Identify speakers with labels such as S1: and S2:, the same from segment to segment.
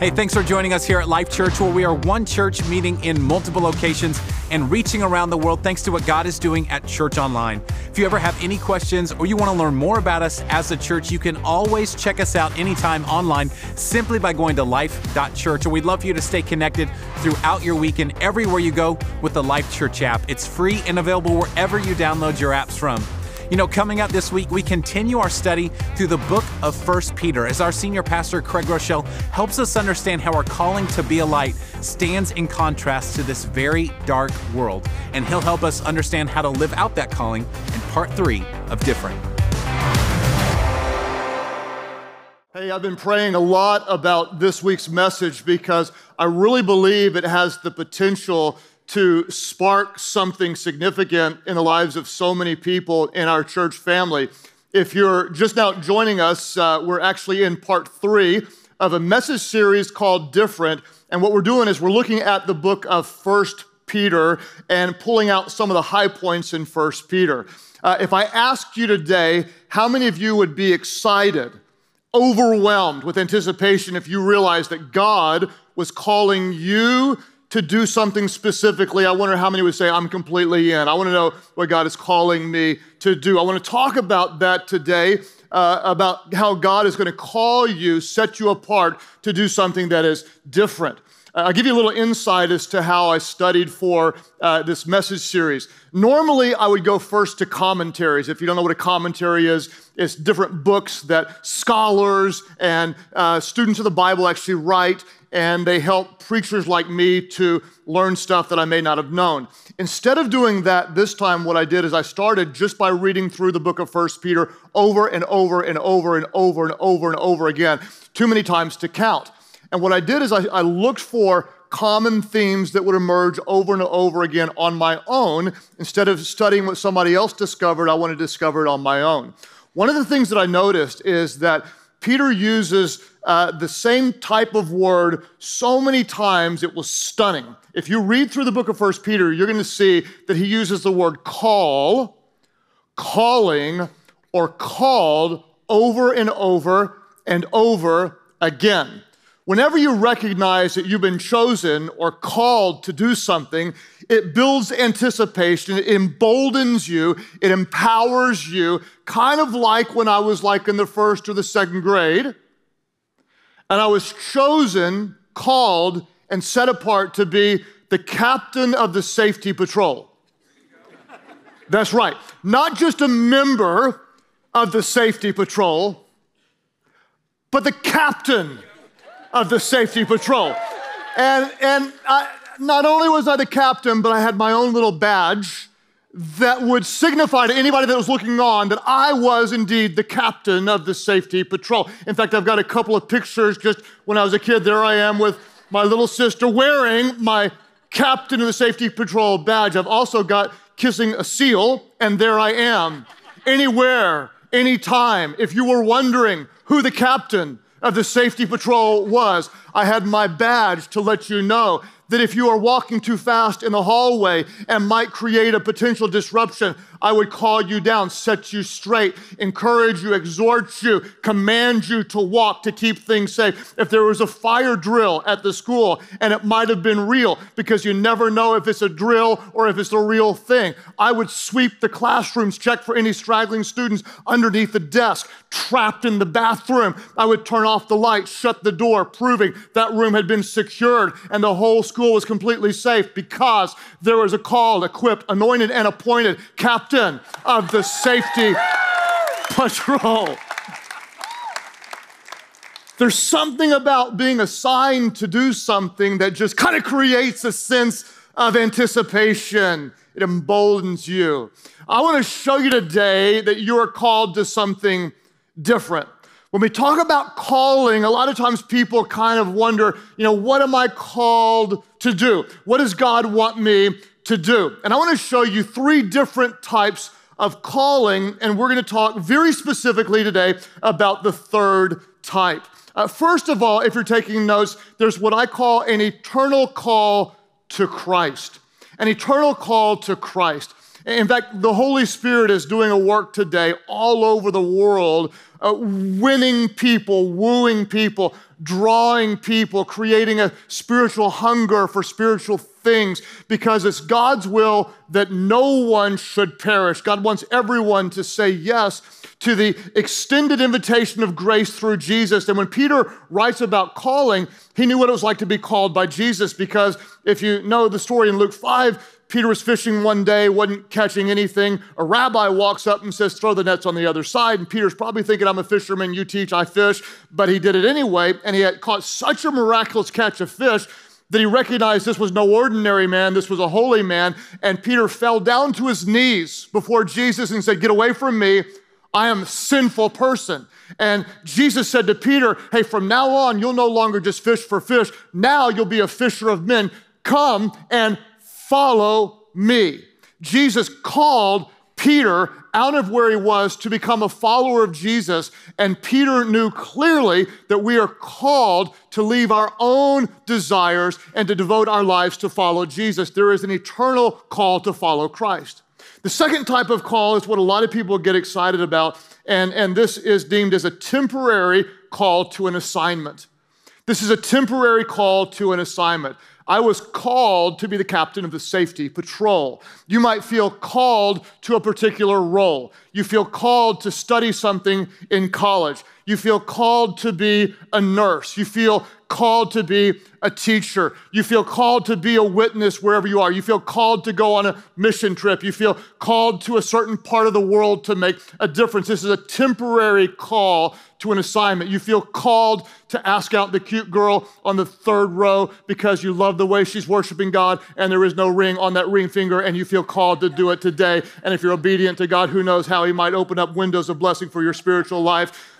S1: Hey, thanks for joining us here at Life Church, where we are one church meeting in multiple locations and reaching around the world thanks to what God is doing at Church Online. If you ever have any questions or you want to learn more about us as a church, you can always check us out anytime online simply by going to life.church. And we'd love for you to stay connected throughout your week and everywhere you go with the Life Church app. It's free and available wherever you download your apps from. You know, coming up this week, we continue our study through the book of First Peter as our senior pastor, Craig Groeschel, helps us understand how our calling to be a light stands in contrast to this very dark world. And he'll help us understand how to live out that calling in part three of Different.
S2: Hey, I've been praying a lot about this week's message because I really believe it has the potential to spark something significant in the lives of so many people in our church family. If you're just now joining us, uh, we're actually in part three of a message series called Different. And what we're doing is we're looking at the book of First Peter and pulling out some of the high points in First Peter. Uh, if I asked you today, how many of you would be excited, overwhelmed with anticipation if you realized that God was calling you to do something specifically, I wonder how many would say, I'm completely in. I want to know what God is calling me to do. I want to talk about that today, uh, about how God is going to call you, set you apart to do something that is different. I'll give you a little insight as to how I studied for uh, this message series. Normally, I would go first to commentaries. If you don't know what a commentary is, it's different books that scholars and uh, students of the Bible actually write, and they help preachers like me to learn stuff that I may not have known. Instead of doing that this time, what I did is I started just by reading through the book of First Peter over and over and over and over and over and over again, too many times to count. And what I did is I, I looked for common themes that would emerge over and over again on my own. Instead of studying what somebody else discovered, I want to discover it on my own. One of the things that I noticed is that Peter uses uh, the same type of word so many times it was stunning. If you read through the book of First Peter, you're going to see that he uses the word call, calling, or called over and over and over again. Whenever you recognize that you've been chosen or called to do something, it builds anticipation, it emboldens you, it empowers you, kind of like when I was like in the first or the second grade, and I was chosen, called, and set apart to be the captain of the safety patrol. That's right. Not just a member of the safety patrol, but the captain of the safety patrol. And, and I, not only was I the captain, but I had my own little badge that would signify to anybody that was looking on that I was indeed the captain of the safety patrol. In fact, I've got a couple of pictures just when I was a kid. There I am with my little sister wearing my captain of the safety patrol badge. I've also got kissing a seal, and there I am. Anywhere, anytime. If you were wondering who the captain of the safety patrol was. I had my badge to let you know that if you are walking too fast in the hallway and might create a potential disruption, I would call you down, set you straight, encourage you, exhort you, command you to walk to keep things safe. If there was a fire drill at the school and it might have been real because you never know if it's a drill or if it's a real thing, I would sweep the classrooms, check for any straggling students underneath the desk, trapped in the bathroom. I would turn off the light, shut the door, proving that room had been secured and the whole school was completely safe because there was a called, equipped, anointed, and appointed captain of the safety patrol. There's something about being assigned to do something that just kind of creates a sense of anticipation. It emboldens you. I want to show you today that you are called to something different. When we talk about calling, a lot of times people kind of wonder, you know, what am I called to do? What does God want me to do. And I want to show you three different types of calling, and we're going to talk very specifically today about the third type. Uh, first of all, if you're taking notes, there's what I call an eternal call to Christ. An eternal call to Christ. In fact, the Holy Spirit is doing a work today all over the world, uh, winning people, wooing people, drawing people, creating a spiritual hunger for spiritual things because it's God's will that no one should perish. God wants everyone to say yes to the extended invitation of grace through Jesus. And when Peter writes about calling, he knew what it was like to be called by Jesus because if you know the story in Luke 5, Peter was fishing one day, wasn't catching anything. A rabbi walks up and says, Throw the nets on the other side. And Peter's probably thinking, I'm a fisherman, you teach, I fish. But he did it anyway. And he had caught such a miraculous catch of fish that he recognized this was no ordinary man, this was a holy man. And Peter fell down to his knees before Jesus and said, Get away from me. I am a sinful person. And Jesus said to Peter, Hey, from now on, you'll no longer just fish for fish. Now you'll be a fisher of men. Come and follow me. Jesus called Peter out of where he was to become a follower of Jesus. And Peter knew clearly that we are called to leave our own desires and to devote our lives to follow Jesus. There is an eternal call to follow Christ. The second type of call is what a lot of people get excited about, and, and this is deemed as a temporary call to an assignment. This is a temporary call to an assignment. I was called to be the captain of the safety patrol. You might feel called to a particular role. You feel called to study something in college. You feel called to be a nurse. You feel called to be a teacher. You feel called to be a witness wherever you are. You feel called to go on a mission trip. You feel called to a certain part of the world to make a difference. This is a temporary call to an assignment. You feel called to ask out the cute girl on the third row because you love the way she's worshiping God and there is no ring on that ring finger and you feel called to do it today. And if you're obedient to God, who knows how He might open up windows of blessing for your spiritual life.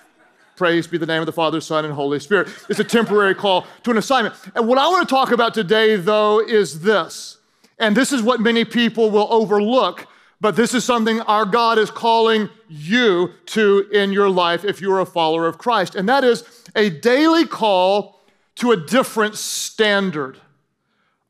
S2: Praise be the name of the Father, Son, and Holy Spirit. It's a temporary call to an assignment. And what I want to talk about today, though, is this. And this is what many people will overlook, but this is something our God is calling you to in your life if you're a follower of Christ. And that is a daily call to a different standard.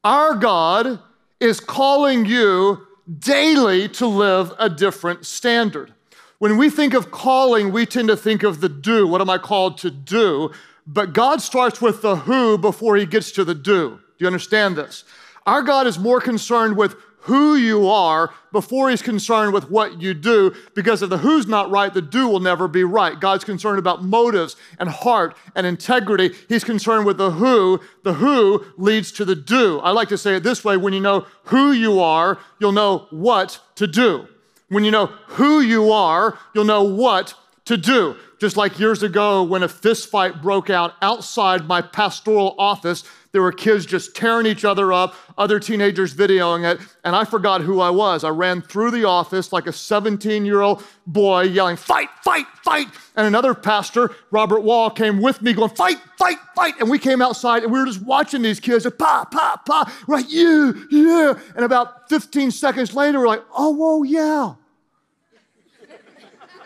S2: Our God is calling you daily to live a different standard. When we think of calling, we tend to think of the do. What am I called to do? But God starts with the who before he gets to the do. Do you understand this? Our God is more concerned with who you are before he's concerned with what you do because if the who's not right, the do will never be right. God's concerned about motives and heart and integrity. He's concerned with the who. The who leads to the do. I like to say it this way when you know who you are, you'll know what to do. When you know who you are, you'll know what to do. Just like years ago when a fist fight broke out outside my pastoral office, there were kids just tearing each other up, other teenagers videoing it, and I forgot who I was. I ran through the office like a 17 year old boy yelling, Fight, fight, fight. And another pastor, Robert Wall, came with me going, Fight, fight, fight. And we came outside and we were just watching these kids, pa, pa, pa. We're like, Yeah, yeah. And about 15 seconds later, we're like, Oh, whoa, yeah.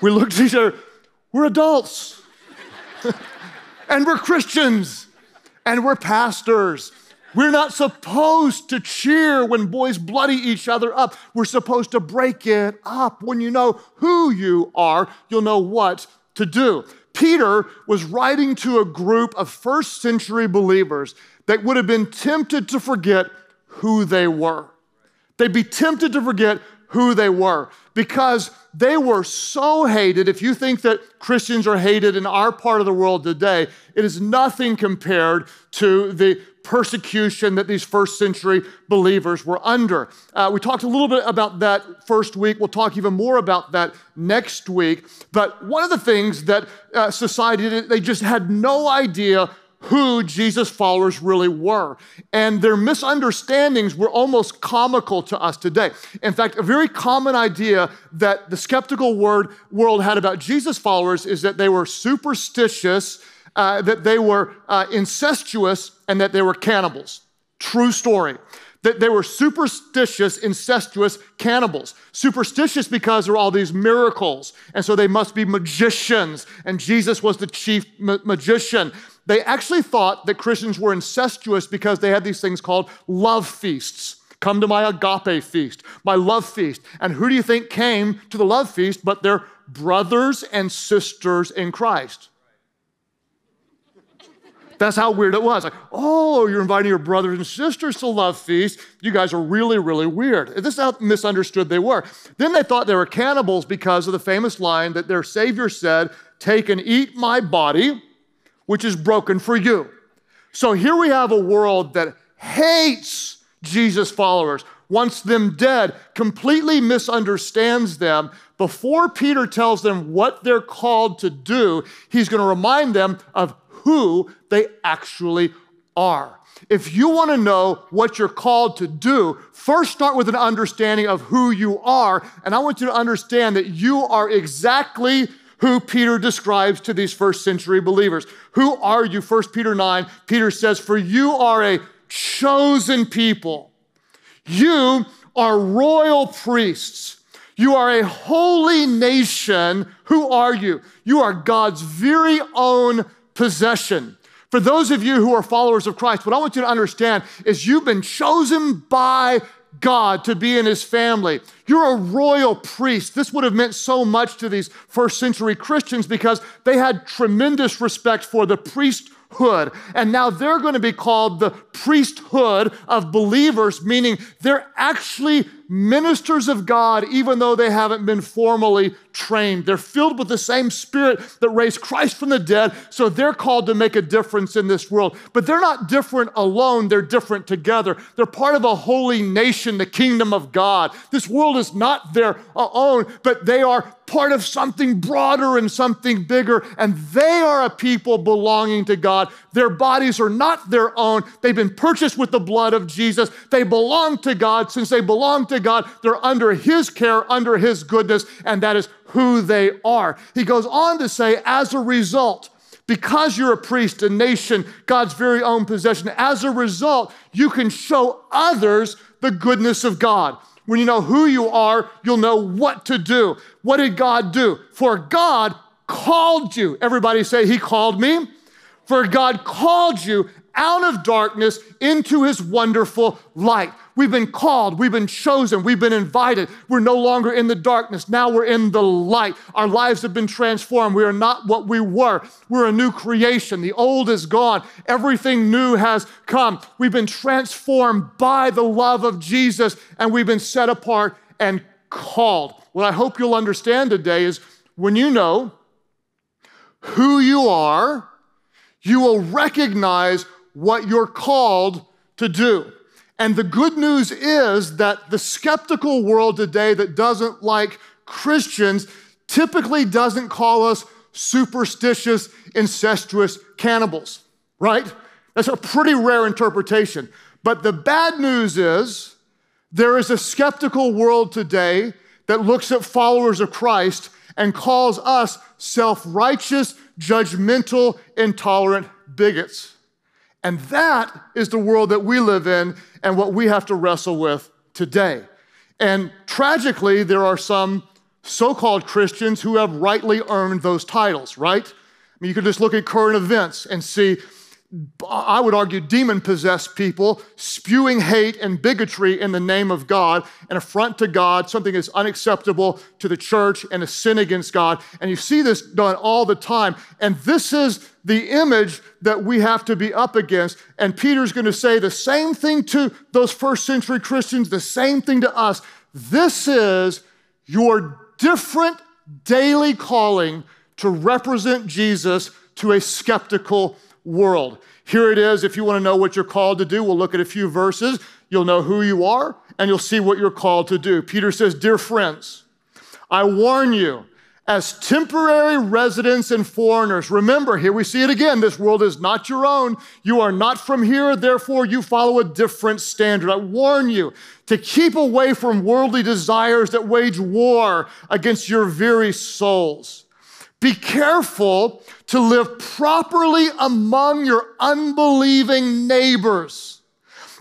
S2: We looked at each other, we're adults. and we're Christians. And we're pastors. We're not supposed to cheer when boys bloody each other up. We're supposed to break it up. When you know who you are, you'll know what to do. Peter was writing to a group of first century believers that would have been tempted to forget who they were. They'd be tempted to forget who they were because they were so hated. If you think that Christians are hated in our part of the world today, it is nothing compared to the persecution that these first century believers were under. Uh, we talked a little bit about that first week. We'll talk even more about that next week. But one of the things that uh, society did, they just had no idea who Jesus' followers really were. And their misunderstandings were almost comical to us today. In fact, a very common idea that the skeptical word, world had about Jesus' followers is that they were superstitious, uh, that they were uh, incestuous, and that they were cannibals. True story that they were superstitious, incestuous cannibals. Superstitious because there were all these miracles, and so they must be magicians, and Jesus was the chief ma- magician. They actually thought that Christians were incestuous because they had these things called love feasts. Come to my agape feast, my love feast. And who do you think came to the love feast but their brothers and sisters in Christ? That's how weird it was. Like, oh, you're inviting your brothers and sisters to love feast. You guys are really, really weird. This is how misunderstood they were. Then they thought they were cannibals because of the famous line that their Savior said, Take and eat my body, which is broken for you. So here we have a world that hates Jesus' followers, wants them dead, completely misunderstands them. Before Peter tells them what they're called to do, he's going to remind them of who they actually are. If you want to know what you're called to do, first start with an understanding of who you are. And I want you to understand that you are exactly who Peter describes to these first century believers. Who are you? 1 Peter 9, Peter says, For you are a chosen people. You are royal priests. You are a holy nation. Who are you? You are God's very own possession. For those of you who are followers of Christ, what I want you to understand is you've been chosen by God to be in his family. You're a royal priest. This would have meant so much to these first century Christians because they had tremendous respect for the priesthood. And now they're going to be called the priesthood of believers, meaning they're actually ministers of God, even though they haven't been formally trained. They're filled with the same spirit that raised Christ from the dead, so they're called to make a difference in this world. But they're not different alone, they're different together. They're part of a holy nation, the kingdom of God. This world is not their own, but they are part of something broader and something bigger, and they are a people belonging to God. Their bodies are not their own, they've been purchased with the blood of Jesus. They belong to God. Since they belong to God, they're under His care, under His goodness, and that is who they are. He goes on to say, as a result, because you're a priest, a nation, God's very own possession, as a result, you can show others the goodness of God. When you know who you are, you'll know what to do. What did God do? For God called you. Everybody say, He called me. For God called you out of darkness into his wonderful light. We've been called, we've been chosen, we've been invited. We're no longer in the darkness. Now we're in the light. Our lives have been transformed. We are not what we were. We're a new creation. The old is gone, everything new has come. We've been transformed by the love of Jesus, and we've been set apart and called. What I hope you'll understand today is when you know who you are, you will recognize what you're called to do. And the good news is that the skeptical world today that doesn't like Christians typically doesn't call us superstitious, incestuous cannibals, right? That's a pretty rare interpretation. But the bad news is there is a skeptical world today that looks at followers of Christ and calls us self righteous, judgmental, intolerant bigots. And that is the world that we live in and what we have to wrestle with today. And tragically, there are some so called Christians who have rightly earned those titles, right? I mean, you could just look at current events and see I would argue, demon possessed people spewing hate and bigotry in the name of God, an affront to God, something that's unacceptable to the church and a sin against God. And you see this done all the time. And this is the image that we have to be up against. And Peter's going to say the same thing to those first century Christians, the same thing to us. This is your different daily calling to represent Jesus to a skeptical world. Here it is. If you want to know what you're called to do, we'll look at a few verses. You'll know who you are and you'll see what you're called to do. Peter says, Dear friends, I warn you, as temporary residents and foreigners, remember, here we see it again. This world is not your own. You are not from here, therefore, you follow a different standard. I warn you to keep away from worldly desires that wage war against your very souls. Be careful to live properly among your unbelieving neighbors.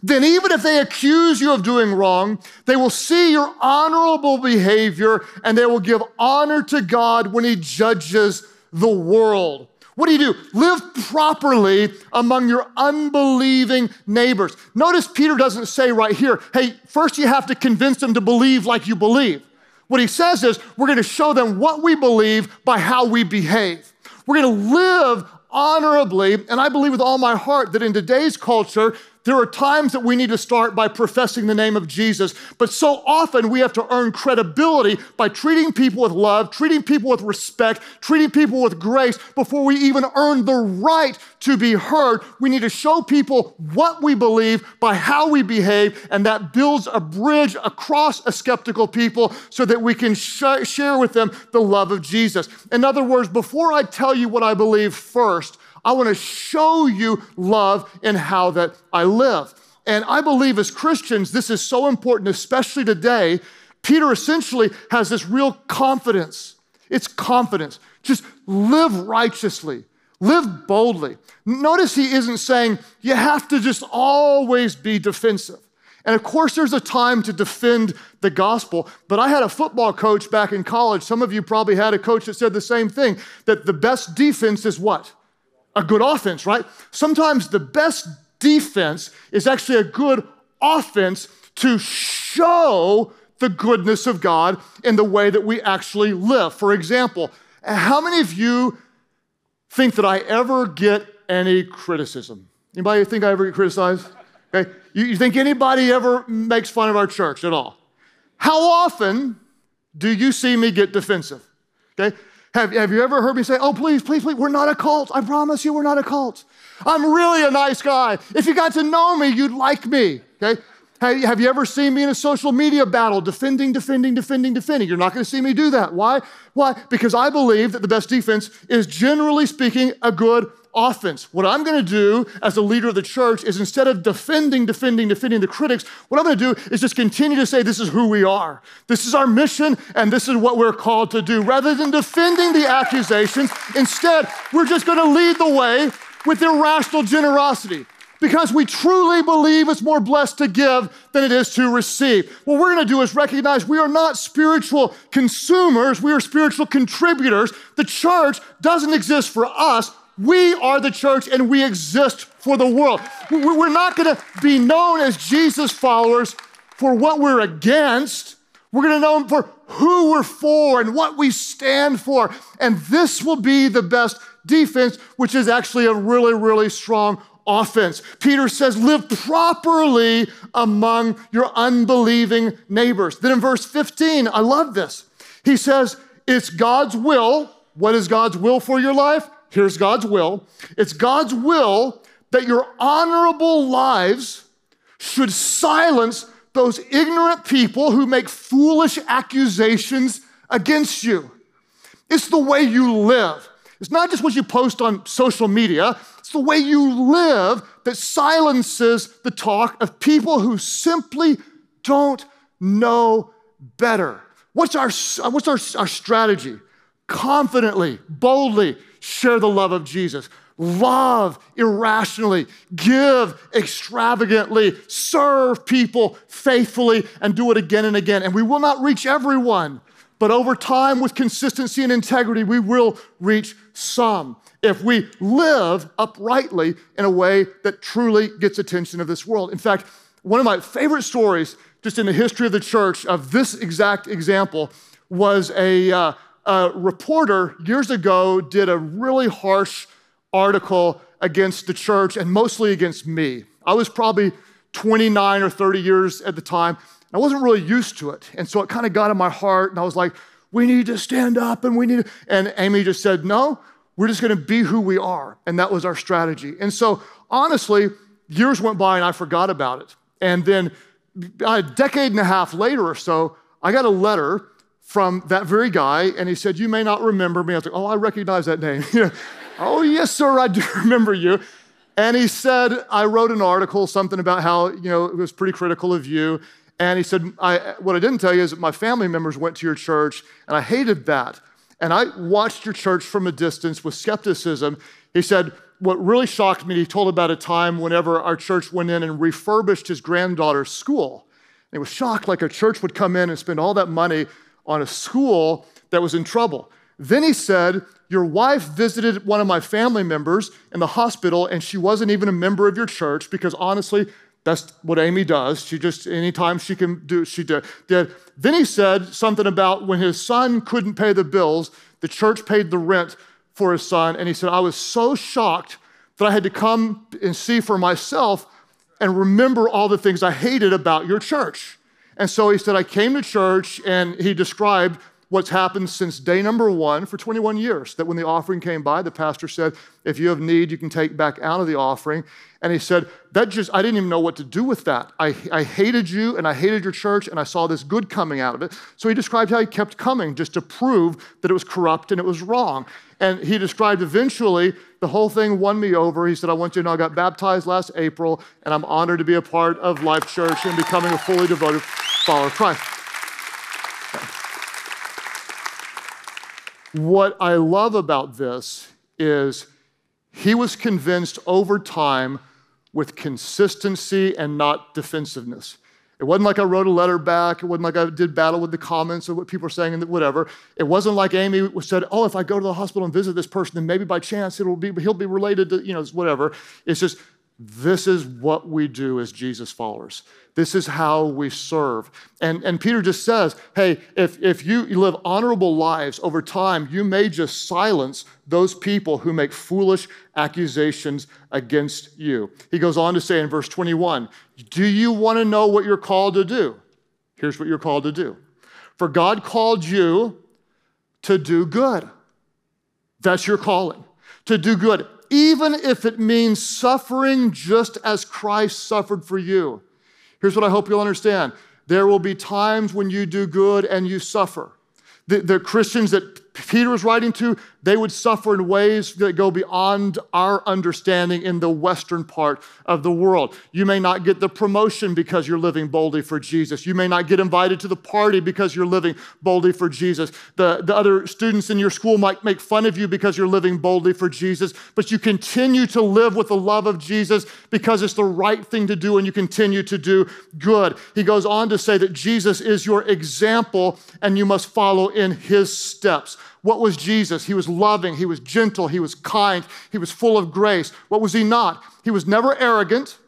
S2: Then, even if they accuse you of doing wrong, they will see your honorable behavior and they will give honor to God when He judges the world. What do you do? Live properly among your unbelieving neighbors. Notice Peter doesn't say right here, hey, first you have to convince them to believe like you believe. What he says is, we're going to show them what we believe by how we behave. We're going to live honorably, and I believe with all my heart that in today's culture, there are times that we need to start by professing the name of Jesus, but so often we have to earn credibility by treating people with love, treating people with respect, treating people with grace before we even earn the right to be heard. We need to show people what we believe by how we behave, and that builds a bridge across a skeptical people so that we can sh- share with them the love of Jesus. In other words, before I tell you what I believe first, I want to show you love in how that I live. And I believe as Christians, this is so important, especially today. Peter essentially has this real confidence. It's confidence. Just live righteously, live boldly. Notice he isn't saying you have to just always be defensive. And of course, there's a time to defend the gospel. But I had a football coach back in college. Some of you probably had a coach that said the same thing that the best defense is what? A good offense, right? Sometimes the best defense is actually a good offense to show the goodness of God in the way that we actually live. For example, how many of you think that I ever get any criticism? Anybody think I ever get criticized? Okay. You, you think anybody ever makes fun of our church at all? How often do you see me get defensive? Okay. Have, have you ever heard me say, oh, please, please, please, we're not a cult. I promise you, we're not a cult. I'm really a nice guy. If you got to know me, you'd like me, okay? Have you ever seen me in a social media battle defending, defending, defending, defending? You're not going to see me do that. Why? Why? Because I believe that the best defense is generally speaking a good offense. What I'm going to do as a leader of the church is instead of defending, defending, defending the critics, what I'm going to do is just continue to say, This is who we are. This is our mission, and this is what we're called to do. Rather than defending the accusations, instead, we're just going to lead the way with irrational generosity because we truly believe it's more blessed to give than it is to receive. What we're going to do is recognize we are not spiritual consumers, we are spiritual contributors. The church doesn't exist for us. We are the church and we exist for the world. We're not going to be known as Jesus followers for what we're against. We're going to know Him for who we're for and what we stand for. And this will be the best defense, which is actually a really, really strong offense. Peter says, live properly among your unbelieving neighbors. Then in verse 15, I love this. He says, it's God's will. What is God's will for your life? Here's God's will it's God's will that your honorable lives should silence those ignorant people who make foolish accusations against you. It's the way you live. It's not just what you post on social media, it's the way you live that silences the talk of people who simply don't know better. What's our, what's our, our strategy? Confidently, boldly, share the love of Jesus. Love irrationally, give extravagantly, serve people faithfully, and do it again and again. And we will not reach everyone, but over time, with consistency and integrity, we will reach some if we live uprightly in a way that truly gets attention of this world. In fact, one of my favorite stories, just in the history of the church, of this exact example was a. Uh, a reporter years ago did a really harsh article against the church and mostly against me. I was probably 29 or 30 years at the time. I wasn't really used to it. And so it kind of got in my heart, and I was like, we need to stand up and we need to. And Amy just said, no, we're just going to be who we are. And that was our strategy. And so honestly, years went by and I forgot about it. And then a decade and a half later or so, I got a letter from that very guy, and he said, You may not remember me. I was like, Oh, I recognize that name. oh, yes, sir, I do remember you. And he said, I wrote an article, something about how, you know, it was pretty critical of you. And he said, I, What I didn't tell you is that my family members went to your church, and I hated that. And I watched your church from a distance with skepticism. He said, What really shocked me, he told about a time whenever our church went in and refurbished his granddaughter's school. And he was shocked, like a church would come in and spend all that money on a school that was in trouble. Then he said, Your wife visited one of my family members in the hospital, and she wasn't even a member of your church because honestly, that's what Amy does. She just, anytime she can do, she did. Then he said something about when his son couldn't pay the bills, the church paid the rent for his son. And he said, I was so shocked that I had to come and see for myself and remember all the things I hated about your church. And so he said, I came to church and he described what's happened since day number one for 21 years. That when the offering came by, the pastor said, If you have need, you can take back out of the offering. And he said, That just, I didn't even know what to do with that. I, I hated you and I hated your church and I saw this good coming out of it. So he described how he kept coming just to prove that it was corrupt and it was wrong. And he described eventually the whole thing won me over. He said, I want you to know I got baptized last April and I'm honored to be a part of Life Church and becoming a fully devoted follower of Christ. What I love about this is he was convinced over time with consistency and not defensiveness. It wasn't like I wrote a letter back. It wasn't like I did battle with the comments or what people are saying and whatever. It wasn't like Amy said, "Oh, if I go to the hospital and visit this person, then maybe by chance it'll be he'll be related to you know whatever." It's just this is what we do as Jesus followers. This is how we serve. And, and Peter just says, hey, if, if you live honorable lives over time, you may just silence those people who make foolish accusations against you. He goes on to say in verse 21 Do you want to know what you're called to do? Here's what you're called to do. For God called you to do good. That's your calling, to do good even if it means suffering just as Christ suffered for you. Here's what I hope you'll understand there will be times when you do good and you suffer. The, the Christians that Peter was writing to, they would suffer in ways that go beyond our understanding in the Western part of the world. You may not get the promotion because you're living boldly for Jesus. You may not get invited to the party because you're living boldly for Jesus. The, the other students in your school might make fun of you because you're living boldly for Jesus, but you continue to live with the love of Jesus because it's the right thing to do and you continue to do good. He goes on to say that Jesus is your example and you must follow in his steps. What was Jesus? He was loving, he was gentle, he was kind, he was full of grace. What was he not? He was never arrogant,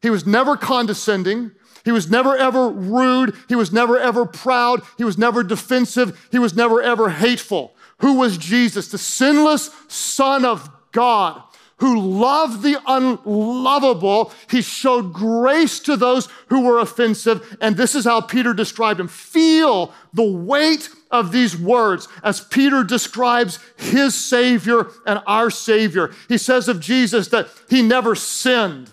S2: he was never condescending. He was never ever rude. He was never ever proud. He was never defensive. He was never ever hateful. Who was Jesus? The sinless Son of God who loved the unlovable. He showed grace to those who were offensive. And this is how Peter described him. Feel the weight of these words as Peter describes his Savior and our Savior. He says of Jesus that he never sinned,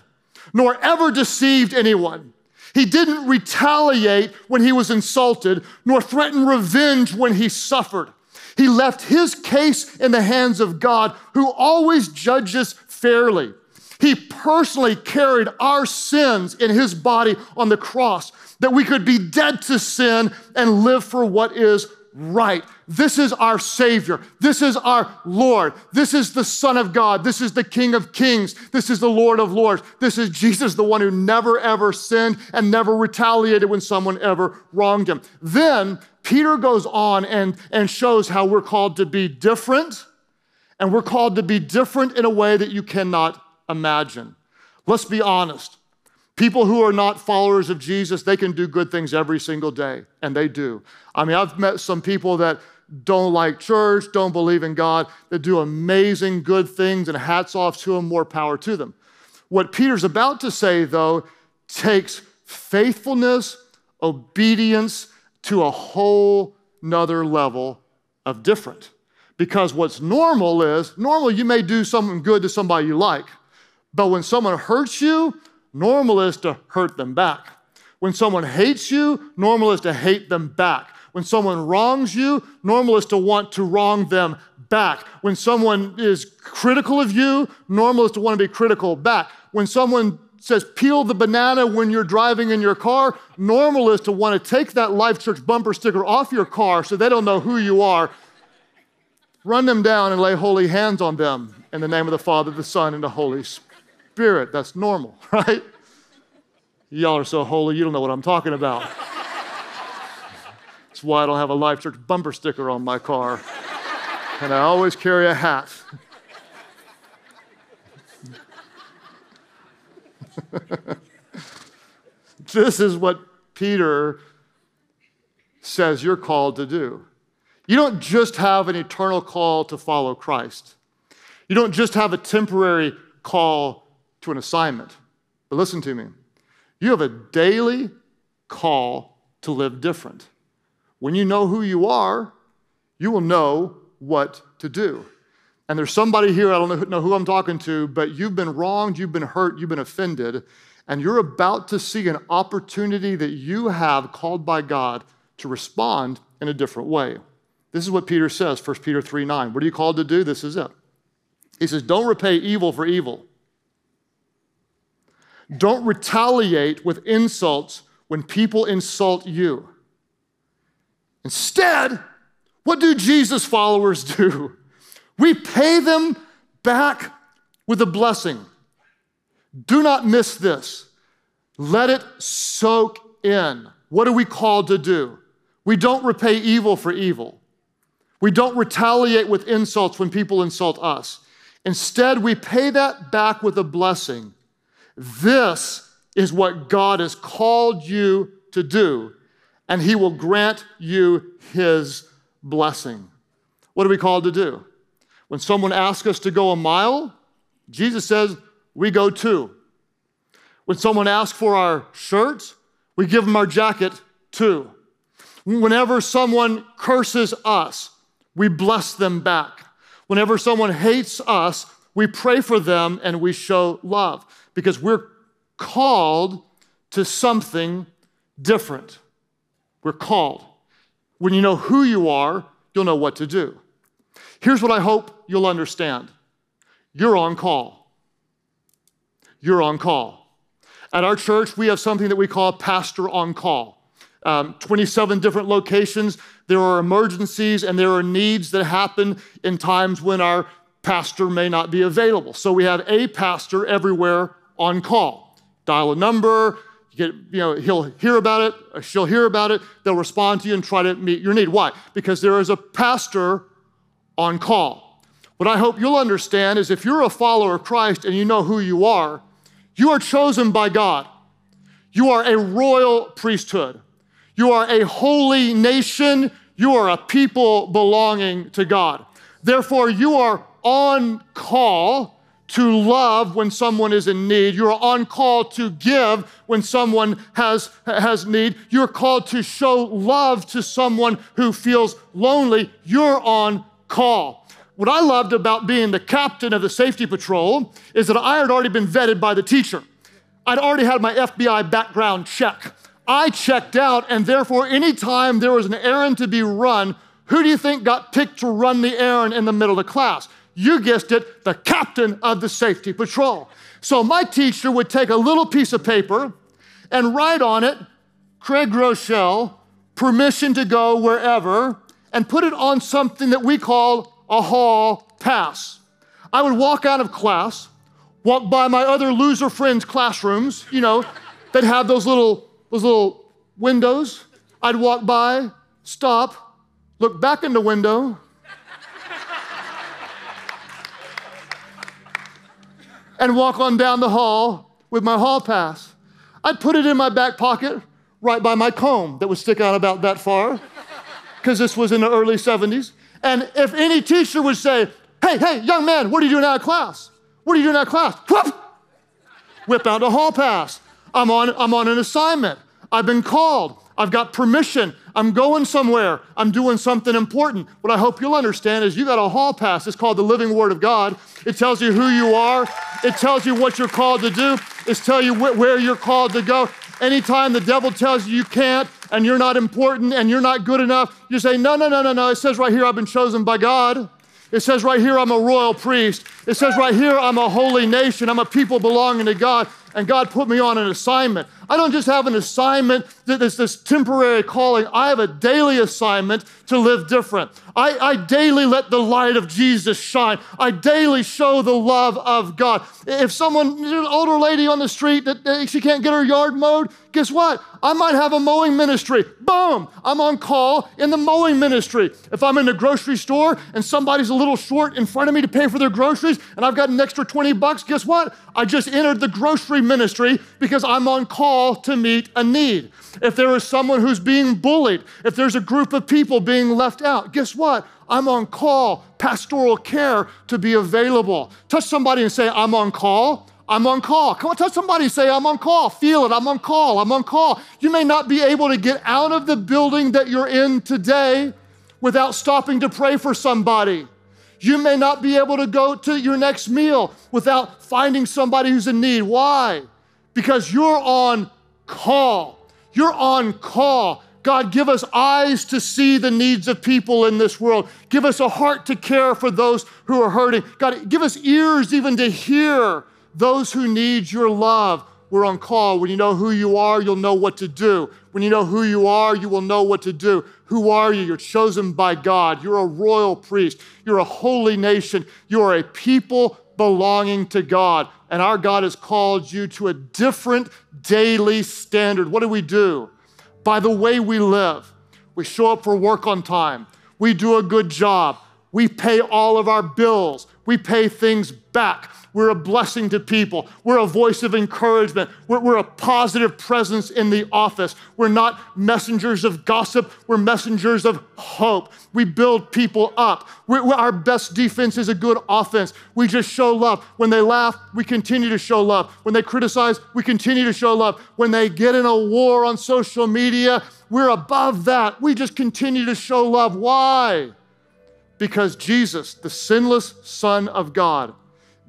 S2: nor ever deceived anyone. He didn't retaliate when he was insulted, nor threaten revenge when he suffered. He left his case in the hands of God, who always judges fairly. He personally carried our sins in his body on the cross that we could be dead to sin and live for what is right. This is our Savior. This is our Lord. This is the Son of God. This is the King of Kings. This is the Lord of Lords. This is Jesus, the one who never ever sinned and never retaliated when someone ever wronged him. Then Peter goes on and, and shows how we're called to be different, and we're called to be different in a way that you cannot imagine. Let's be honest. People who are not followers of Jesus, they can do good things every single day, and they do. I mean, I've met some people that don't like church, don't believe in God, that do amazing good things, and hats off to them, more power to them. What Peter's about to say, though, takes faithfulness, obedience to a whole nother level of different. Because what's normal is normal, you may do something good to somebody you like, but when someone hurts you, Normal is to hurt them back. When someone hates you, normal is to hate them back. When someone wrongs you, normal is to want to wrong them back. When someone is critical of you, normal is to want to be critical back. When someone says peel the banana when you're driving in your car, normal is to want to take that Life Church bumper sticker off your car so they don't know who you are. Run them down and lay holy hands on them in the name of the Father, the Son, and the Holy Spirit. Spirit. That's normal, right? Y'all are so holy, you don't know what I'm talking about. That's why I don't have a Life Church bumper sticker on my car. and I always carry a hat. this is what Peter says you're called to do. You don't just have an eternal call to follow Christ. You don't just have a temporary call to an assignment. But listen to me. You have a daily call to live different. When you know who you are, you will know what to do. And there's somebody here, I don't know who I'm talking to, but you've been wronged, you've been hurt, you've been offended, and you're about to see an opportunity that you have called by God to respond in a different way. This is what Peter says, 1 Peter 3 9. What are you called to do? This is it. He says, Don't repay evil for evil. Don't retaliate with insults when people insult you. Instead, what do Jesus followers do? We pay them back with a blessing. Do not miss this. Let it soak in. What are we called to do? We don't repay evil for evil. We don't retaliate with insults when people insult us. Instead, we pay that back with a blessing. This is what God has called you to do, and He will grant you His blessing. What are we called to do? When someone asks us to go a mile, Jesus says, we go two. When someone asks for our shirts, we give them our jacket too. Whenever someone curses us, we bless them back. Whenever someone hates us, we pray for them and we show love because we're called to something different. We're called. When you know who you are, you'll know what to do. Here's what I hope you'll understand you're on call. You're on call. At our church, we have something that we call Pastor on Call. Um, 27 different locations. There are emergencies and there are needs that happen in times when our pastor may not be available. So we have a pastor everywhere on call. Dial a number, you, get, you know, he'll hear about it, she'll hear about it, they'll respond to you and try to meet your need. Why? Because there is a pastor on call. What I hope you'll understand is if you're a follower of Christ and you know who you are, you are chosen by God. You are a royal priesthood. You are a holy nation. You are a people belonging to God. Therefore, you are on call to love when someone is in need. You're on call to give when someone has, has need. You're called to show love to someone who feels lonely. You're on call. What I loved about being the captain of the safety patrol is that I had already been vetted by the teacher. I'd already had my FBI background check. I checked out, and therefore, anytime there was an errand to be run, who do you think got picked to run the errand in the middle of the class? You guessed it, the captain of the safety patrol. So my teacher would take a little piece of paper and write on it, Craig Groeschel, permission to go wherever, and put it on something that we call a hall pass. I would walk out of class, walk by my other loser friends' classrooms, you know, that have those little, those little windows. I'd walk by, stop, look back in the window, and walk on down the hall with my hall pass. I'd put it in my back pocket right by my comb that would stick out about that far, because this was in the early 70s. And if any teacher would say, Hey, hey, young man, what are you doing out of class? What are you doing out of class? Whoop! Whip out a hall pass. I'm on, I'm on an assignment. I've been called. I've got permission. I'm going somewhere. I'm doing something important. What I hope you'll understand is you got a hall pass. It's called the living word of God. It tells you who you are. It tells you what you're called to do. It tells you wh- where you're called to go. Anytime the devil tells you you can't and you're not important and you're not good enough, you say, no, no, no, no, no. It says right here, I've been chosen by God. It says right here, I'm a royal priest. It says right here, I'm a holy nation. I'm a people belonging to God, and God put me on an assignment. I don't just have an assignment that is this temporary calling. I have a daily assignment to live different. I, I daily let the light of Jesus shine. I daily show the love of God. If someone, an older lady on the street that, she can't get her yard mowed, guess what? I might have a mowing ministry. Boom, I'm on call in the mowing ministry. If I'm in the grocery store and somebody's a little short in front of me to pay for their groceries and I've got an extra 20 bucks, guess what? I just entered the grocery ministry because I'm on call to meet a need. If there is someone who's being bullied, if there's a group of people being left out, guess what? I'm on call, pastoral care to be available. Touch somebody and say, I'm on call. I'm on call. Come on, touch somebody and say, I'm on call. Feel it. I'm on call. I'm on call. You may not be able to get out of the building that you're in today without stopping to pray for somebody. You may not be able to go to your next meal without finding somebody who's in need. Why? Because you're on call. You're on call. God, give us eyes to see the needs of people in this world. Give us a heart to care for those who are hurting. God, give us ears even to hear those who need your love. We're on call. When you know who you are, you'll know what to do. When you know who you are, you will know what to do. Who are you? You're chosen by God. You're a royal priest. You're a holy nation. You are a people belonging to God. And our God has called you to a different daily standard. What do we do? By the way we live. We show up for work on time. We do a good job. We pay all of our bills. We pay things back. We're a blessing to people. We're a voice of encouragement. We're, we're, a positive presence in the office. We're not messengers of gossip. We're messengers of hope. We build people up. We're, we're, our best defense is a good offense. We just show love. When they laugh, we continue to show love. When they criticize, we continue to show love. When they get in a war on social media, we're above that. We just continue to show love. Why? Because Jesus, the sinless Son of God,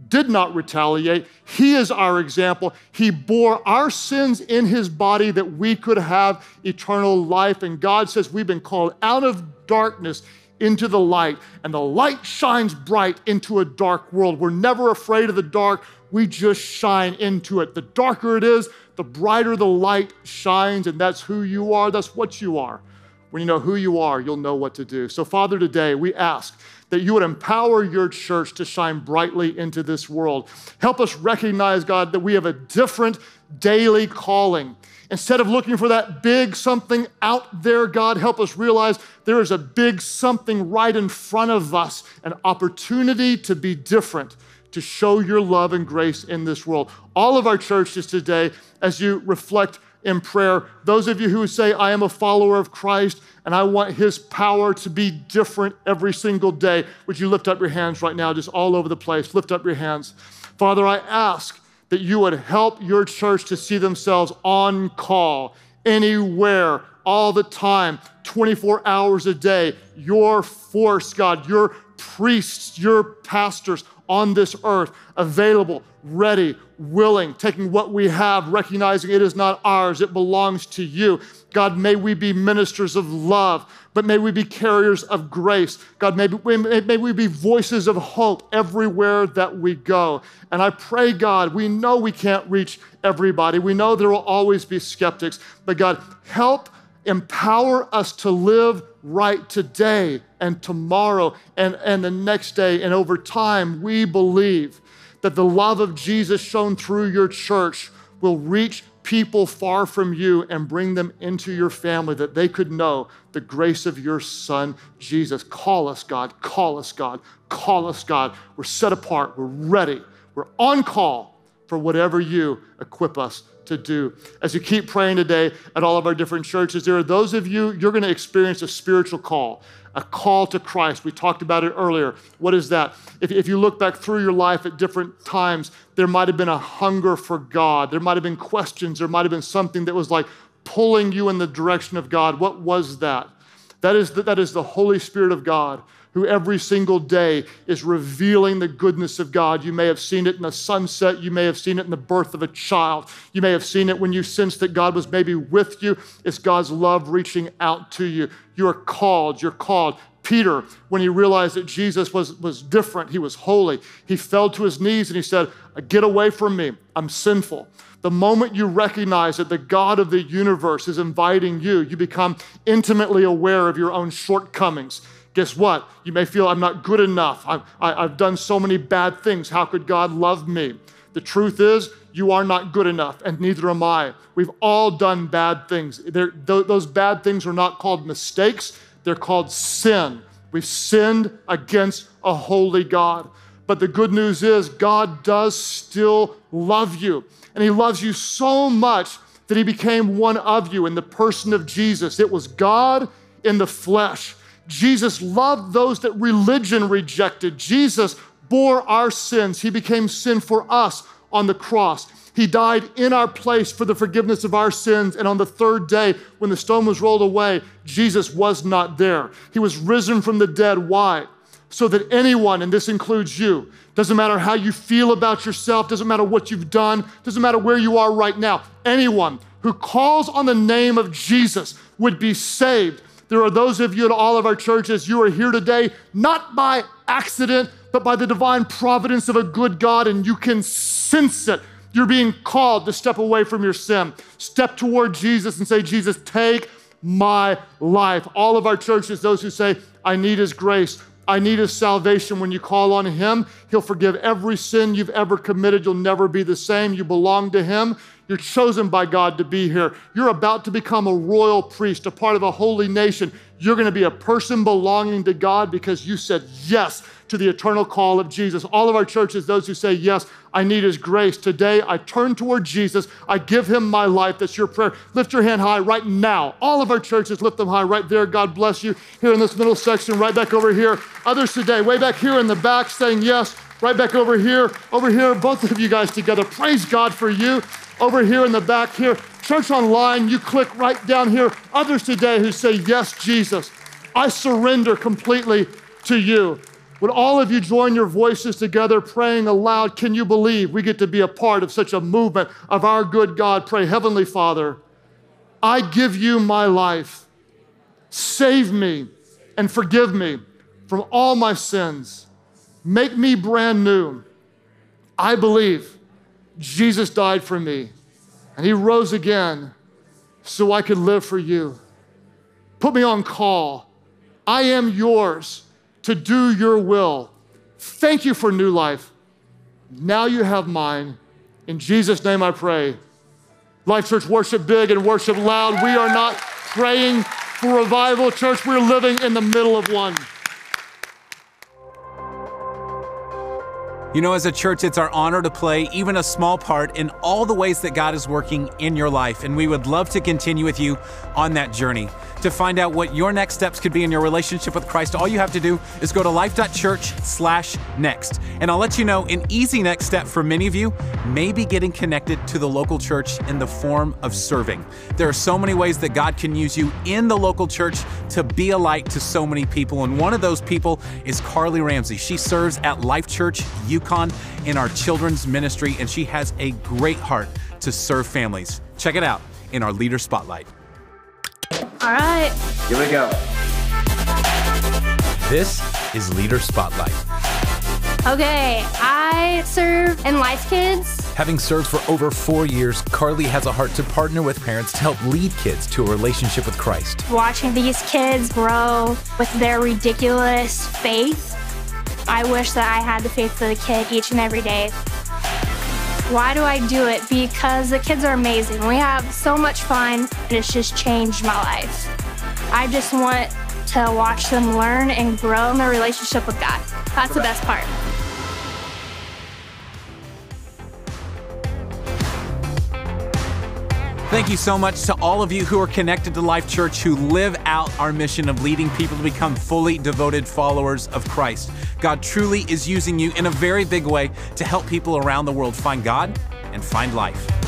S2: did not retaliate. He is our example. He bore our sins in his body that we could have eternal life. And God says we've been called out of darkness into the light, and the light shines bright into a dark world. We're never afraid of the dark, we just shine into it. The darker it is, the brighter the light shines, and that's who you are, that's what you are. When you know who you are, you'll know what to do. So, Father, today we ask that you would empower your church to shine brightly into this world. Help us recognize, God, that we have a different daily calling. Instead of looking for that big something out there, God, help us realize there is a big something right in front of us, an opportunity to be different, to show your love and grace in this world. All of our churches today, as you reflect in prayer. Those of you who say, I am a follower of Christ and I want his power to be different every single day, would you lift up your hands right now, just all over the place? Lift up your hands. Father, I ask that you would help your church to see themselves on call, anywhere, all the time, 24 hours a day. Your force, God, your priests, your pastors on this earth, available, ready, willing, taking what we have, recognizing it is not ours, it belongs to you. God, may we be ministers of love, but may we be carriers of grace. God, may, we, may we be voices of hope everywhere that we go. And I pray, God, we know we can't reach everybody. We know there will always be skeptics, but God, help empower us to live right today and tomorrow and, and the next day. And over time, we believe that the love of Jesus shown through your church will reach people far from you and bring them into your family that they could know the grace of your son, Jesus. Call us, God. Call us, God. Call us, God. We're set apart. We're ready. We're on call for whatever you equip us to do. As you keep praying today at all of our different churches, there are those of you, you're going to experience a spiritual call a call to Christ. We talked about it earlier. What is that? If, if you look back through your life at different times, there might have been a hunger for God. There might have been questions. There might have been something that was like pulling you in the direction of God. What was that? That is the, that is the Holy Spirit of God who every single day is revealing the goodness of God. You may have seen it in the sunset. You may have seen it in the birth of a child. You may have seen it when you sensed that God was maybe with you. It's God's love reaching out to you. You are called. You're called. Peter, when he realized that Jesus was, was different, he was holy, he fell to his knees and he said, Get away from me, I'm sinful. The moment you recognize that the God of the universe is inviting you, you become intimately aware of your own shortcomings. Guess what? You may feel I'm not good enough. I've, I, i have done so many bad things. How could God love me? The truth is, you are not good enough, and neither am I. We've all done bad things. Th- those bad things are not called mistakes, they're called sin. We've sinned against a holy God. But the good news is, God does still love you. And He loves you so much that He became one of you in the person of Jesus. It was God in the flesh. Jesus loved those that religion rejected. Jesus bore our sins. He became sin for us on the cross. He died in our place for the forgiveness of our sins. And on the third day, when the stone was rolled away, Jesus was not there. He was risen from the dead. Why? So that anyone, and this includes you, doesn't matter how you feel about yourself, doesn't matter what you've done, doesn't matter where you are right now, anyone who calls on the name of Jesus would be saved. There are those of you at all of our churches, you are here today not by accident, but by the divine providence of a good God, and you can sense it. You're being called to step away from your sin, step toward Jesus and say, Jesus, take my life. All of our churches, those who say, I need his grace, I need his salvation. When you call on him, he'll forgive every sin you've ever committed. You'll never be the same. You belong to him. You're chosen by God to be here. You're about to become a royal priest, a part of a holy nation. You're going to be a person belonging to God because you said yes to the eternal call of Jesus. All of our churches, those who say, Yes, I need His grace. Today, I turn toward Jesus. I give Him my life. That's your prayer. Lift your hand high right now. All of our churches, lift them high right there. God bless you. Here in this middle section, right back over here. Others today, way back here in the back, saying yes. Right back over here, over here, both of you guys together. Praise God for you. Over here in the back here, church online, you click right down here. Others today who say, Yes, Jesus, I surrender completely to you. Would all of you join your voices together, praying aloud? Can you believe we get to be a part of such a movement of our good God? Pray, Heavenly Father, I give you my life. Save me and forgive me from all my sins. Make me brand new. I believe Jesus died for me and he rose again so I could live for you. Put me on call. I am yours to do your will. Thank you for new life. Now you have mine. In Jesus' name I pray. Life Church, worship big and worship loud. We are not praying for revival, church. We're living in the middle of one.
S1: You know, as a church, it's our honor to play even a small part in all the ways that God is working in your life, and we would love to continue with you on that journey. To find out what your next steps could be in your relationship with Christ, all you have to do is go to life.church/next. And I'll let you know an easy next step for many of you may be getting connected to the local church in the form of serving. There are so many ways that God can use you in the local church to be a light to so many people, and one of those people is Carly Ramsey. She serves at Life Church Yukon in our children's ministry, and she has a great heart to serve families. Check it out in our Leader Spotlight.
S3: All right.
S4: Here we go.
S1: This is Leader Spotlight.
S3: Okay, I serve in Life Kids.
S1: Having served for over four years, Carly has a heart to partner with parents to help lead kids to a relationship with Christ.
S3: Watching these kids grow with their ridiculous faith, I wish that I had the faith of the kid each and every day. Why do I do it? Because the kids are amazing. We have so much fun, and it's just changed my life. I just want to watch them learn and grow in their relationship with God. That's the best part.
S1: Thank you so much to all of you who are connected to Life Church who live out our mission of leading people to become fully devoted followers of Christ. God truly is using you in a very big way to help people around the world find God and find life.